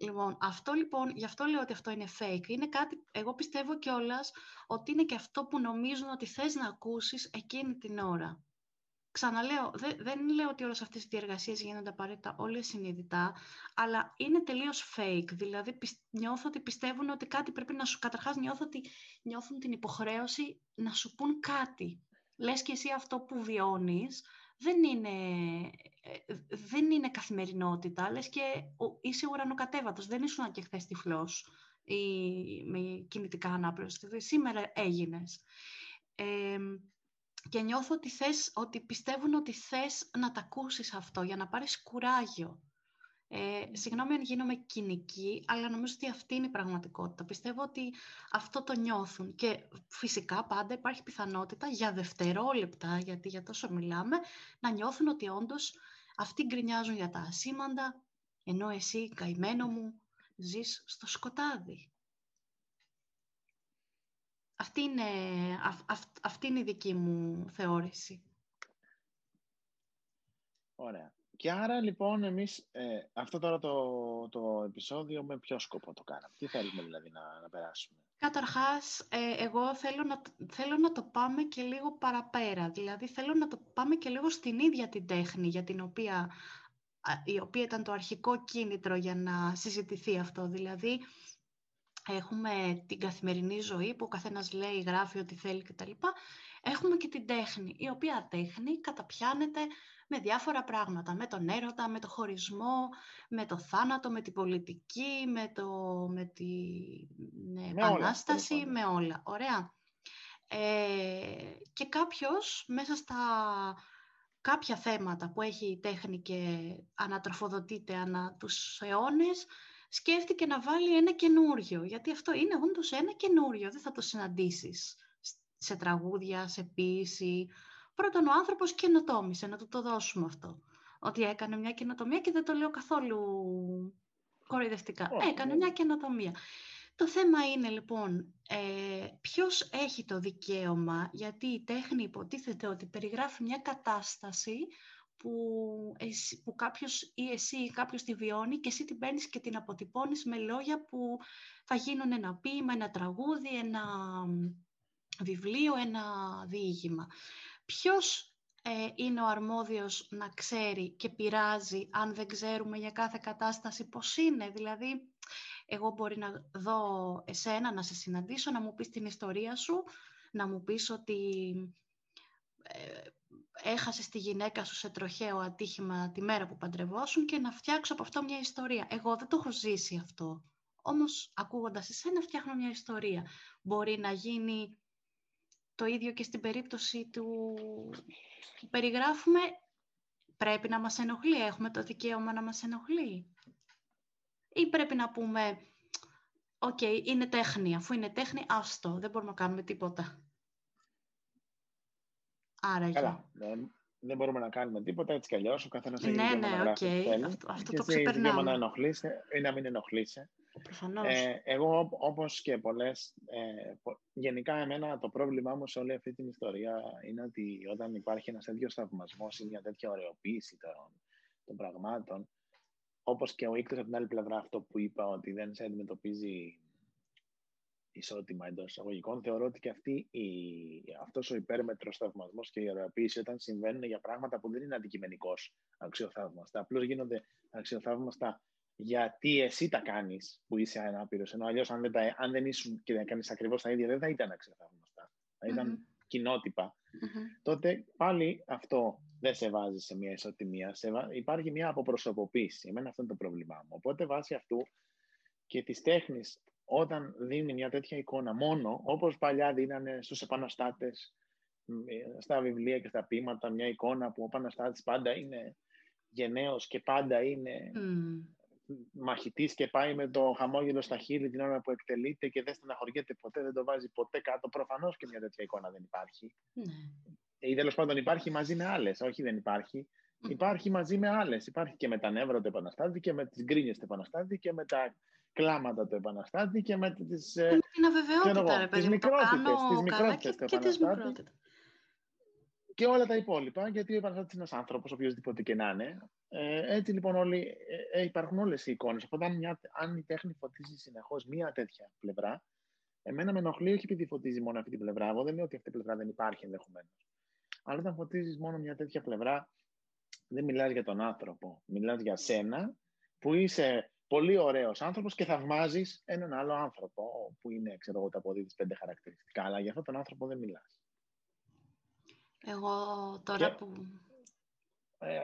Λοιπόν, αυτό λοιπόν, γι' αυτό λέω ότι αυτό είναι fake. Είναι κάτι, εγώ πιστεύω κιόλας ότι είναι και αυτό που νομίζουν ότι θες να ακούσεις εκείνη την ώρα. Ξαναλέω, δεν, δεν λέω ότι όλες αυτές οι διεργασίες γίνονται απαραίτητα όλες συνειδητά, αλλά είναι τελείως fake. Δηλαδή, νιώθω ότι πιστεύουν ότι κάτι πρέπει να σου... Καταρχάς, νιώθω ότι νιώθουν την υποχρέωση να σου πούν κάτι. Λες και εσύ αυτό που βιώνεις, δεν είναι, ε, δεν είναι καθημερινότητα, λες και είσαι ουρανοκατέβατος, δεν ήσουν και χθες τυφλός ή με κινητικά ανάπλωση, δηλαδή σήμερα έγινες. και νιώθω ότι, θες, ότι πιστεύουν ότι θες να τα ακούσεις αυτό για να πάρεις κουράγιο. Ε, συγγνώμη αν γίνομαι κοινική, αλλά νομίζω ότι αυτή είναι η πραγματικότητα. Πιστεύω ότι αυτό το νιώθουν και φυσικά πάντα υπάρχει πιθανότητα για δευτερόλεπτα, γιατί για τόσο μιλάμε, να νιώθουν ότι όντως αυτοί γκρινιάζουν για τα ασήμαντα, ενώ εσύ, καημένο μου, ζεις στο σκοτάδι. Αυτή είναι, αυτή είναι η δική μου θεώρηση. Ωραία. Και άρα λοιπόν εμείς ε, αυτό τώρα το, το επεισόδιο με ποιο σκοπό το κάναμε; Τι θέλουμε δηλαδή να, να περάσουμε; Καταρχάς, ε, εγώ θέλω να, θέλω να το πάμε και λίγο παραπέρα. Δηλαδή θέλω να το πάμε και λίγο στην ίδια την τέχνη για την οποία, η οποία ήταν το αρχικό κίνητρο για να συζητηθεί αυτό. Δηλαδή έχουμε την καθημερινή ζωή που ο καθένας λέει, γράφει ό,τι θέλει κτλ. Έχουμε και την τέχνη, η οποία τέχνη καταπιάνεται με διάφορα πράγματα, με τον έρωτα, με το χωρισμό, με το θάνατο, με την πολιτική, με, το, με την επανάσταση, με όλα. Ωραία. Ε, και κάποιος μέσα στα κάποια θέματα που έχει η τέχνη και ανατροφοδοτείται ανά τους αιώνες, σκέφτηκε να βάλει ένα καινούριο, γιατί αυτό είναι όντως ένα καινούριο, δεν θα το συναντήσεις σε τραγούδια, σε ποίηση, Πρώτον, ο άνθρωπος καινοτόμησε, να του το δώσουμε αυτό. Ότι έκανε μια καινοτομία και δεν το λέω καθόλου κοροϊδευτικά. έκανε μια καινοτομία. Το θέμα είναι λοιπόν ε, ποιος έχει το δικαίωμα, γιατί η τέχνη υποτίθεται ότι περιγράφει μια κατάσταση που, εσύ, που κάποιος ή εσύ ή κάποιος τη βιώνει και εσύ την παίρνεις και την αποτυπώνεις με λόγια που θα γίνουν ένα ποίημα, ένα τραγούδι, ένα βιβλίο, ένα διήγημα ποιος ε, είναι ο αρμόδιος να ξέρει και πειράζει αν δεν ξέρουμε για κάθε κατάσταση πώς είναι; Δηλαδή, εγώ μπορεί να δω εσένα, να σε συναντήσω, να μου πεις την ιστορία σου, να μου πεις ότι ε, έχασες τη γυναίκα σου σε τροχαίο ατύχημα τη μέρα που παντρευόσουν και να φτιάξω από αυτό μια ιστορία. Εγώ δεν το έχω ζήσει αυτό. Όμως, ακούγοντας εσένα, φτιάχνω μια ιστορία. Μπορεί να γίνει το ίδιο και στην περίπτωση του που περιγράφουμε, πρέπει να μας ενοχλεί, έχουμε το δικαίωμα να μας ενοχλεί; Ή πρέπει να πούμε, οκ, είναι τέχνη, αφού είναι τέχνη, άστο, δεν μπορούμε να κάνουμε τίποτα. Άρα Καλά. δεν μπορούμε να κάνουμε τίποτα έτσι κι αλλιώς. Ο καθένας έχει ναι, ναι, να okay. Αυτό, αυτό το ξεπερνάμε. να ενοχλήσει ή να μην ενοχλήσει. Ε, εγώ, όπως και πολλές. Ε, γενικά, εμένα το πρόβλημά μου σε όλη αυτή την ιστορία είναι ότι όταν υπάρχει ένας τέτοιος θαυμασμός ή μια τέτοια ωρεοποίηση των, των πραγμάτων, όπως και ο Ήκτο από την άλλη πλευρά, αυτό που είπα ότι δεν σε αντιμετωπίζει ισότιμα εντός εισαγωγικών, θεωρώ ότι και αυτή η, αυτός ο υπέρμετρος θαυμασμός και η ωρεοποίηση όταν συμβαίνουν για πράγματα που δεν είναι αντικειμενικώς αξιοθαύμαστα, απλώς γίνονται αξιοθαύμαστα γιατί εσύ τα κάνεις που είσαι ανάπηρος, ενώ αλλιώς αν δεν, τα, αν δεν ήσουν και δεν κάνεις ακριβώς τα ίδια δεν θα ήταν αξιοθαύμαστα, θα ηταν mm-hmm. κοινοτυπα τότε πάλι αυτό δεν σε βάζει σε μια ισοτιμία, σε, υπάρχει μια αποπροσωποποίηση, εμένα αυτό είναι το πρόβλημά μου. Οπότε βάσει αυτού και της τέχνης όταν δίνει μια τέτοια εικόνα μόνο, όπως παλιά δίνανε στους επαναστάτες, στα βιβλία και στα ποίηματα, μια εικόνα που ο επαναστάτης πάντα είναι γενναίος και πάντα είναι mm. Μαχητής και πάει με το χαμόγελο στα χείλη την ώρα που εκτελείται και δεν στεναχωριέται ποτέ, δεν το βάζει ποτέ κάτω. Προφανώς και μια τέτοια εικόνα δεν υπάρχει. Mm. Ή τέλος πάντων υπάρχει μαζί με άλλες, όχι δεν υπάρχει. Mm. Υπάρχει μαζί με άλλες. Υπάρχει και με τα νεύρα του επαναστάτη και με τις γκρίνιες του επαναστάτη και με τα κλάματα του επαναστάτη και με τις, ε, με την αβεβαιότητα, ρε παιδί μου, το κάνω τις καλά και, και τη μικρότητα. Και όλα τα υπόλοιπα, γιατί ο επαναστάτης είναι ένας άνθρωπος, οποιοδήποτε και να είναι. Ε, έτσι λοιπόν όλοι, ε, ε υπάρχουν όλες οι εικόνες. Οπότε αν, μια, αν η τέχνη φωτίζει συνεχώς μία τέτοια πλευρά, εμένα με ενοχλεί όχι επειδή φωτίζει μόνο αυτή την πλευρά. Εγώ δεν λέω ότι αυτή η πλευρά δεν υπάρχει ενδεχομένως. Αλλά όταν φωτίζεις μόνο μια τέτοια πλευρά, δεν μιλάς για τον άνθρωπο. Μιλάς για σένα που είσαι πολύ ωραίος άνθρωπος και θαυμάζεις έναν άλλο άνθρωπο που είναι, ξέρω εγώ, τα αποδίδεις πέντε χαρακτηριστικά. Αλλά για αυτόν τον άνθρωπο δεν μιλάς. Εγώ τώρα που. Ε,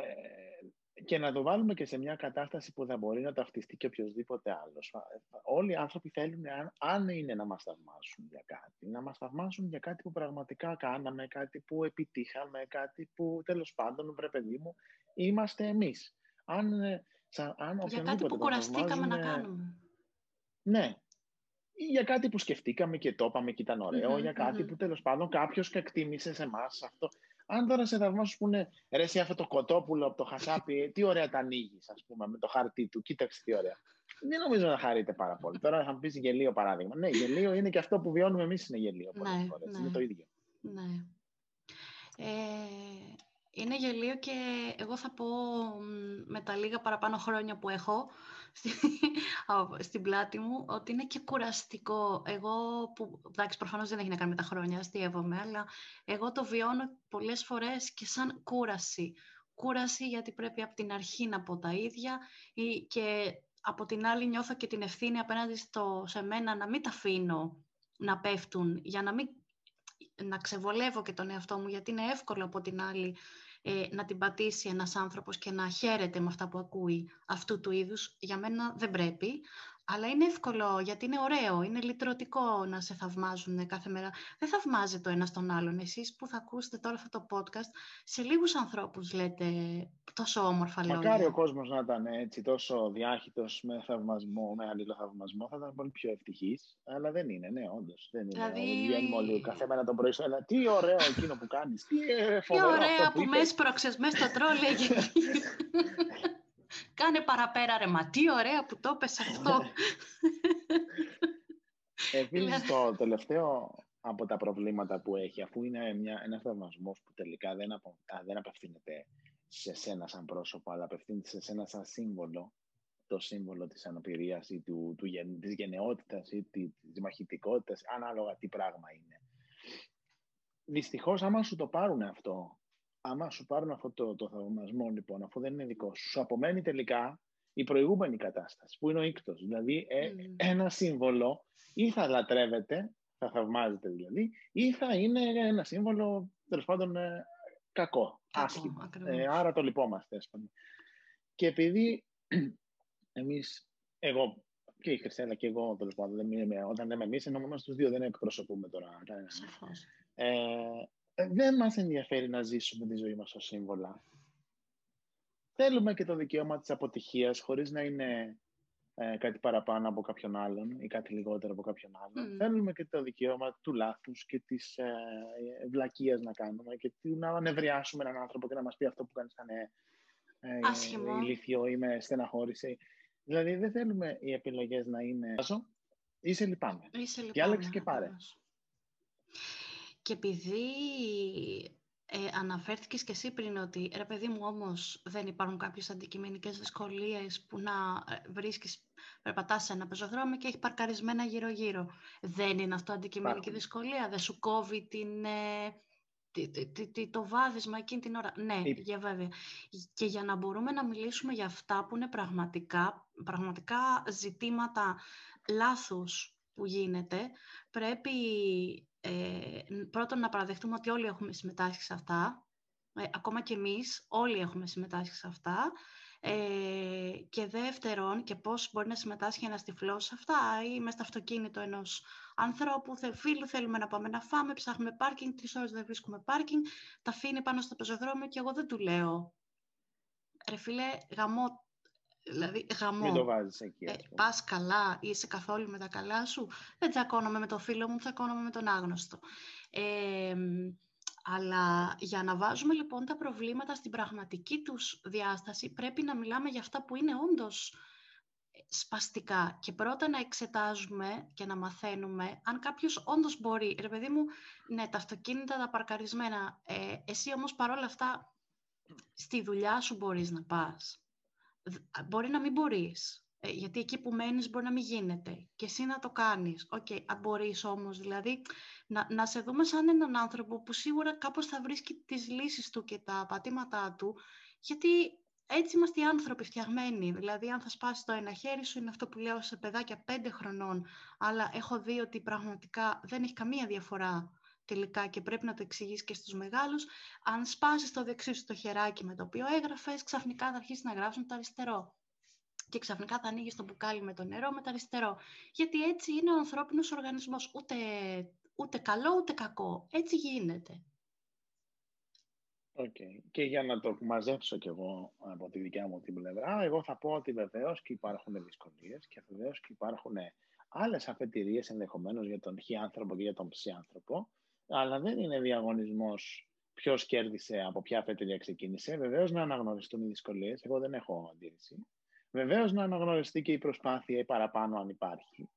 και να το βάλουμε και σε μια κατάσταση που θα μπορεί να ταυτιστεί και οποιοδήποτε άλλος. Όλοι οι άνθρωποι θέλουν, αν, αν είναι να μας θαυμάσουν για κάτι, να μας θαυμάσουν για κάτι που πραγματικά κάναμε, κάτι που επιτύχαμε, κάτι που τέλος πάντων, βρε παιδί μου, είμαστε εμείς. Αν ε, αν για κάτι που κουραστήκαμε να κάνουμε. Ναι. Ή για κάτι που σκεφτήκαμε και το είπαμε και ήταν ωραίο, για κάτι που τέλος πάντων κάποιος εκτίμησε σε εμάς αυτό. Αν τώρα σε θαυμάσους που είναι ρε, εσύ αυτό το κοτόπουλο από το χασάπι, τι ωραία τα ανοίγεις, ας πούμε, με το χαρτί του. Κοίταξε τι ωραία. Δεν νομίζω να χαρείτε πάρα πολύ. Τώρα θα μου πεις γελίο παράδειγμα. Ναι, γελίο είναι και αυτό που βιώνουμε εμείς είναι γελίο. Ναι, ναι. Είναι το ίδιο. Ναι. Ε, είναι γελίο και εγώ θα πω με τα λίγα παραπάνω χρόνια που έχω [laughs] στην πλάτη μου ότι είναι και κουραστικό. Εγώ που, εντάξει, προφανώς δεν έχει να κάνει με τα χρόνια, αστείευομαι, αλλά εγώ το βιώνω πολλές φορές και σαν κούραση. Κούραση γιατί πρέπει από την αρχή να πω τα ίδια και από την άλλη νιώθω και την ευθύνη απέναντι στο, σε μένα να μην τα αφήνω να πέφτουν για να μην να ξεβολεύω και τον εαυτό μου, γιατί είναι εύκολο από την άλλη ε, να την πατήσει ένας άνθρωπος και να χαίρεται με αυτά που ακούει αυτού του είδους. Για μένα δεν πρέπει, αλλά είναι εύκολο γιατί είναι ωραίο, είναι λυτρωτικό να σε θαυμάζουν κάθε μέρα. Δεν θαυμάζετε το ένα τον άλλον. Εσείς που θα ακούσετε τώρα αυτό το podcast, σε λίγους ανθρώπους λέτε τόσο όμορφα λόγια. Μακάρι ο κόσμος να ήταν έτσι τόσο διάχυτος με θαυμασμό, με αλληλοθαυμασμό, θα ήταν πολύ πιο ευτυχής. Αλλά δεν είναι, ναι, όντως. Δεν είναι. Δηλαδή... Βγαίνουμε όλοι κάθε μέρα τον πρωί τι ωραίο εκείνο που κάνεις, τι, ε, τι ωραία που, που με έσπρωξες μέσα στο τρόλε. [laughs] Κάνε παραπέρα ρε, μα τι ωραία που το έπες αυτό. Επίσης το τελευταίο από τα προβλήματα που έχει, αφού είναι μια, ένας θαυμασμός που τελικά δεν, απο, δεν απευθύνεται σε σένα σαν πρόσωπο, αλλά απευθύνεται σε σένα σαν σύμβολο, το σύμβολο της αναπηρίας ή του, του, της γενναιότητας ή της μαχητικότητας, ανάλογα τι πράγμα είναι. Δυστυχώς, άμα σου το πάρουν αυτό άμα σου πάρουν αυτό το, το θαυμασμό, λοιπόν, αφού δεν είναι δικό σου, σου απομένει τελικά η προηγούμενη κατάσταση, που είναι ο ίκτος. Δηλαδή, ε, mm. ένα σύμβολο ή θα λατρεύεται, θα θαυμάζεται δηλαδή, ή θα είναι ένα σύμβολο, τέλος πάντων, ε, κακό, άσχημο. Ε, άρα το λυπόμαστε, Και επειδή [clears throat] εμείς, εγώ και η Χριστέλα και εγώ, τέλος πάντων, δεν είμαι, όταν λέμε εμείς, ενώ μόνο στου δύο δεν εκπροσωπούμε τώρα. Ε, ε, δεν μας ενδιαφέρει να ζήσουμε τη ζωή μας ως σύμβολα. Θέλουμε και το δικαίωμα της αποτυχίας χωρίς να είναι ε, κάτι παραπάνω από κάποιον άλλον ή κάτι λιγότερο από κάποιον άλλον. Θέλουμε και το δικαίωμα του λάθους και της ε, βλακείας να κάνουμε και να ανεβριάσουμε έναν άνθρωπο και να μας πει αυτό που κάνει ήταν ε, ηλίθιο ή με στεναχώρηση. Δηλαδή δεν θέλουμε οι επιλογές να είναι ή σε λυπάμαι. Και άλεξε και πάρε. Και επειδή ε, αναφέρθηκες και εσύ πριν ότι ρε παιδί μου όμως δεν υπάρχουν κάποιες αντικειμενικές δυσκολίες που να ε, βρίσκεις, περπατάς σε ένα πεζοδρόμιο και έχει παρκαρισμένα γύρω-γύρω. Δεν είναι αυτό αντικειμενική δυσκολία, δεν σου κόβει την, ε, το βάδισμα εκείνη την ώρα; Ναι, για βέβαια. Και για να μπορούμε να μιλήσουμε για αυτά που είναι πραγματικά, πραγματικά ζητήματα λάθους που γίνεται, πρέπει ε, πρώτον να παραδεχτούμε ότι όλοι έχουμε συμμετάσχει σε αυτά, ε, ακόμα και εμείς όλοι έχουμε συμμετάσχει σε αυτά, ε, και δεύτερον, και πώς μπορεί να συμμετάσχει ένας τυφλός σε αυτά ή μέσα στο αυτοκίνητο ενός ανθρώπου, θε, φίλου, θέλουμε να πάμε να φάμε, ψάχνουμε πάρκινγκ, τρεις ώρες δεν βρίσκουμε πάρκινγκ, τα αφήνει πάνω στο πεζοδρόμιο και εγώ δεν του λέω. Ρε φίλε, γαμό Δηλαδή, γαμό. Μην το βάζεις εκεί. Ε, πας καλά, είσαι καθόλου με τα καλά σου. Δεν τσακώνομαι με το φίλο μου, τσακώνομαι με τον άγνωστο. Ε, αλλά για να βάζουμε λοιπόν τα προβλήματα στην πραγματική τους διάσταση, πρέπει να μιλάμε για αυτά που είναι όντως σπαστικά και πρώτα να εξετάζουμε και να μαθαίνουμε αν κάποιος όντως μπορεί. Ρε παιδί μου, ναι, τα αυτοκίνητα, τα παρκαρισμένα, ε, εσύ όμως παρόλα αυτά στη δουλειά σου μπορείς να πας μπορεί να μην μπορείς. Ε, γιατί εκεί που μένεις μπορεί να μην γίνεται. Και εσύ να το κάνεις. OK, okay, αν μπορείς όμως, δηλαδή, να, να σε δούμε σαν έναν άνθρωπο που σίγουρα κάπως θα βρίσκει τις λύσεις του και τα πατήματά του, γιατί έτσι είμαστε οι άνθρωποι φτιαγμένοι. Δηλαδή, αν θα σπάσει το ένα χέρι σου, είναι αυτό που λέω σε παιδάκια πέντε χρονών, αλλά έχω δει ότι πραγματικά δεν έχει καμία διαφορά τελικά και πρέπει να το εξηγείς και στους μεγάλους, αν σπάσεις το δεξί σου το χεράκι με το οποίο έγραφες, ξαφνικά θα αρχίσεις να γράψεις με το αριστερό. Και ξαφνικά θα ανοίγεις το μπουκάλι με το νερό με το αριστερό. Γιατί έτσι είναι ο ανθρώπινος οργανισμός. Ούτε, ούτε καλό ούτε κακό. Έτσι γίνεται. Okay. Και για να το μαζέψω κι εγώ από τη δικιά μου την πλευρά, εγώ θα πω ότι βεβαίως και υπάρχουν δυσκολίες και βεβαίως και υπάρχουν άλλες αφετηρίες ενδεχομένως για τον χι άνθρωπο και για τον ψι άνθρωπο, αλλά δεν είναι διαγωνισμός ποιος κέρδισε, από ποια αφετηρία ξεκίνησε. Βεβαίως να αναγνωριστούν οι δυσκολίες. Εγώ δεν έχω αντίρρηση. Βεβαίως να αναγνωριστεί και η προσπάθεια ή παραπάνω αν υπάρχει.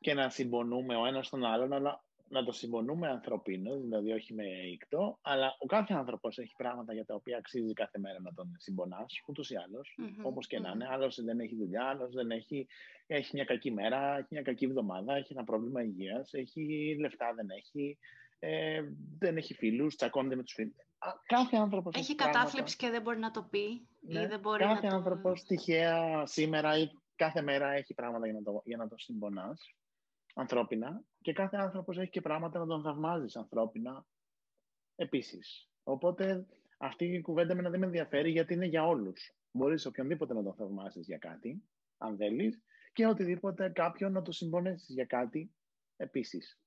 Και να συμπονούμε ο ένας τον άλλον, αλλά να το συμπονούμε ανθρωπίνως, δηλαδή όχι με ήκτο, αλλά ο κάθε άνθρωπος έχει πράγματα για τα οποία αξίζει κάθε μέρα να τον συμπονάς, ούτως ή άλλως, mm-hmm, όπως και mm-hmm. να είναι. Άλλος δεν έχει δουλειά, άλλος δεν έχει, έχει μια κακή μέρα, έχει μια κακή εβδομάδα, έχει ένα πρόβλημα υγείας, έχει λεφτά, δεν έχει, ε, δεν έχει φίλους, τσακώνεται με τους φίλους. Κάθε άνθρωπος έχει, έχει κατάθλιψη και δεν μπορεί να το πει. Ναι, ή δεν μπορεί κάθε να άνθρωπος το... τυχαία σήμερα ή κάθε μέρα έχει πράγματα για να το, για να το συμπονάς ανθρώπινα και κάθε άνθρωπος έχει και πράγματα να τον θαυμάζεις ανθρώπινα επίσης. Οπότε αυτή η κουβέντα με να δεν με ενδιαφέρει γιατί είναι για όλους. Μπορείς οποιονδήποτε να τον θαυμάσεις για κάτι, αν θέλεις, και οτιδήποτε κάποιον να το συμπονέσεις για κάτι επίσης.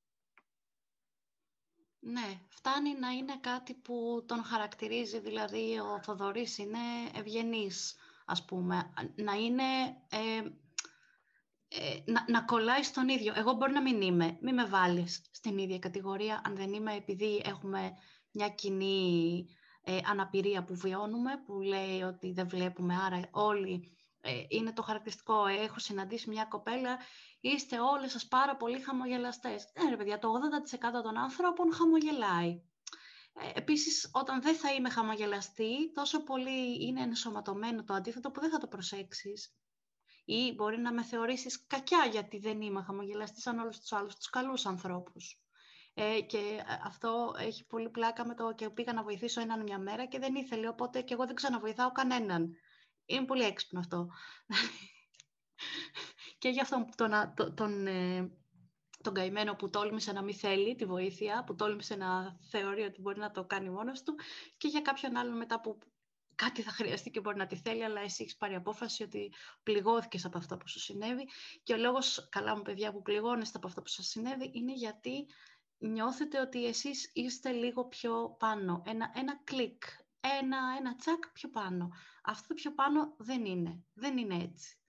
Ναι, φτάνει να είναι κάτι που τον χαρακτηρίζει, δηλαδή ο Θοδωρής είναι ευγενής, ας πούμε. Να είναι ε, ε, να, να κολλάει στον ίδιο. Εγώ μπορεί να μην είμαι, μην με βάλεις στην ίδια κατηγορία, αν δεν είμαι επειδή έχουμε μια κοινή ε, αναπηρία που βιώνουμε, που λέει ότι δεν βλέπουμε, άρα όλοι ε, είναι το χαρακτηριστικό. Έχω συναντήσει μια κοπέλα, είστε όλες σας πάρα πολύ χαμογελαστές. Ναι ρε παιδιά, το 80% των ανθρώπων χαμογελάει. Ε, επίσης, όταν δεν θα είμαι χαμογελαστή, τόσο πολύ είναι ενσωματωμένο το αντίθετο που δεν θα το προσέξεις ή μπορεί να με θεωρήσεις κακιά γιατί δεν είμαι χαμογελαστής σαν όλους τους άλλους, τους καλούς ανθρώπους. Ε, και ε, αυτό έχει πολύ πλάκα με το και πήγα να βοηθήσω έναν μια μέρα και δεν ήθελε, οπότε και εγώ δεν ξαναβοηθάω κανέναν. Είναι πολύ έξυπνο αυτό. [laughs] και για αυτόν τον, τον, τον, ε, τον καημένο που τόλμησε να μην θέλει τη βοήθεια, που τόλμησε να θεωρεί ότι μπορεί να το κάνει μόνος του και για κάποιον άλλον μετά που κάτι θα χρειαστεί και μπορεί να τη θέλει, αλλά εσύ έχεις πάρει απόφαση ότι πληγώθηκες από αυτό που σου συνέβη. Και ο λόγος, καλά μου παιδιά, που πληγώνεστε από αυτό που σας συνέβη, είναι γιατί νιώθετε ότι εσείς είστε λίγο πιο πάνω. Ένα, ένα κλικ, ένα, ένα τσακ πιο πάνω. Αυτό το πιο πάνω δεν είναι. Δεν είναι έτσι.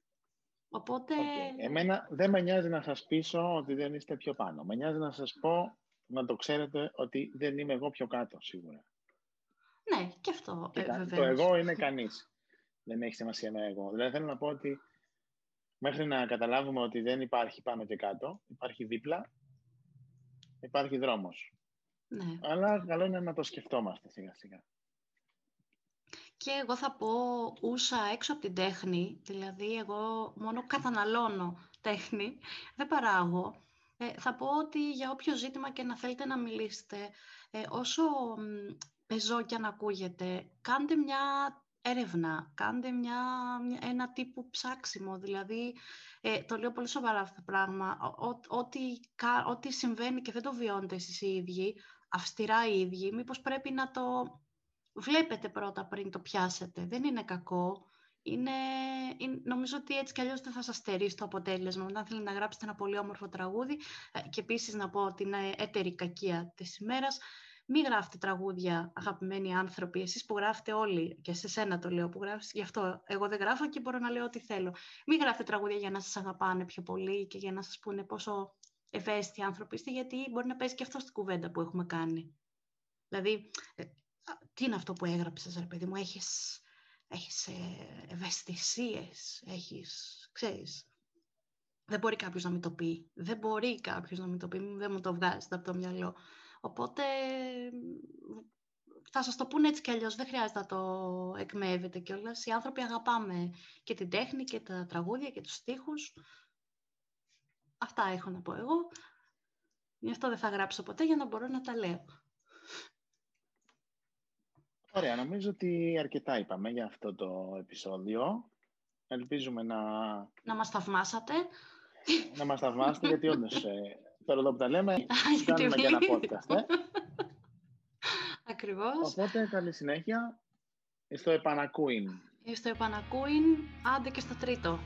Οπότε... Εμένα δεν με νοιάζει να σας πείσω ότι δεν είστε πιο πάνω. Με νοιάζει να σας πω, να το ξέρετε, ότι δεν είμαι εγώ πιο κάτω, σίγουρα. Ναι, και αυτό και ε, Το εγώ είναι κανείς. δεν έχει σημασία με εγώ. Δηλαδή θέλω να πω ότι μέχρι να καταλάβουμε ότι δεν υπάρχει πάνω και κάτω, υπάρχει δίπλα, υπάρχει δρόμος. Ναι. Αλλά καλό είναι να το σκεφτόμαστε σιγά σιγά. Και εγώ θα πω ούσα έξω από την τέχνη, δηλαδή εγώ μόνο καταναλώνω τέχνη, δεν παράγω. Ε, θα πω ότι για όποιο ζήτημα και να θέλετε να μιλήσετε, ε, όσο πεζό και αν ακούγεται, κάντε μια έρευνα, κάντε μια, ένα τύπου ψάξιμο, δηλαδή ε, το λέω πολύ σοβαρά αυτό το πράγμα, ό,τι, ό,τι συμβαίνει και δεν το βιώνετε εσείς οι ίδιοι, αυστηρά οι ίδιοι, μήπως πρέπει να το βλέπετε πρώτα πριν το πιάσετε. Δεν είναι κακό. Είναι, νομίζω ότι έτσι κι αλλιώς δεν θα σας στερήσει το αποτέλεσμα. Όταν θέλετε να γράψετε ένα πολύ όμορφο τραγούδι ε, και επίσης να πω ότι είναι έτερη κακία της ημέρας, μην γράφετε τραγούδια, αγαπημένοι άνθρωποι, εσείς που γράφετε όλοι, και σε σένα το λέω που γράφεις, γι' αυτό εγώ δεν γράφω και μπορώ να λέω ό,τι θέλω. Μην γράφετε τραγούδια για να σας αγαπάνε πιο πολύ και για να σας πούνε πόσο ευαίσθητοι άνθρωποι είστε, γιατί μπορεί να παίζει και αυτό στην κουβέντα που έχουμε κάνει. Δηλαδή, ε, τι είναι αυτό που έγραψες, ρε παιδί μου, έχεις, έχεις ε, ευαισθησίες, έχεις, ξέρεις. Δεν μπορεί κάποιος να μην το πει. Δεν μπορεί κάποιος να μην το πει, δεν μου το βγάζετε από το μυαλό. Οπότε θα σας το πούνε έτσι κι αλλιώς, δεν χρειάζεται να το εκμεύετε κιόλας. Οι άνθρωποι αγαπάμε και την τέχνη και τα τραγούδια και τους στίχους. Αυτά έχω να πω εγώ. Γι' αυτό δεν θα γράψω ποτέ για να μπορώ να τα λέω. Ωραία, νομίζω ότι αρκετά είπαμε για αυτό το επεισόδιο. Ελπίζουμε να... Να μας θαυμάσατε. Να μας θαυμάσετε, γιατί όντως ε, τώρα εδώ που τα λέμε, κάνουμε και ένα podcast. Ε. Ακριβώς. Οπότε, καλή συνέχεια. Στο επανακούιν. Στο επανακούιν, άντε και στο τρίτο.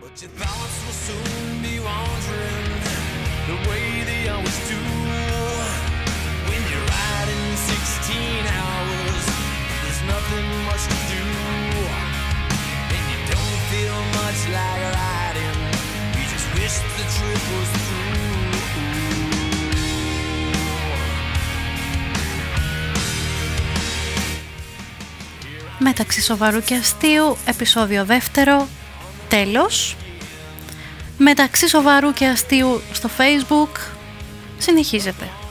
But your thoughts will soon be wandering the way they always do. When you're riding 16 hours, there's nothing much to do. And you don't feel much like riding, Μεταξύ σοβαρού και αστείου, επεισόδιο δεύτερο, τέλος. Μεταξύ σοβαρού και αστείου στο facebook συνεχίζεται.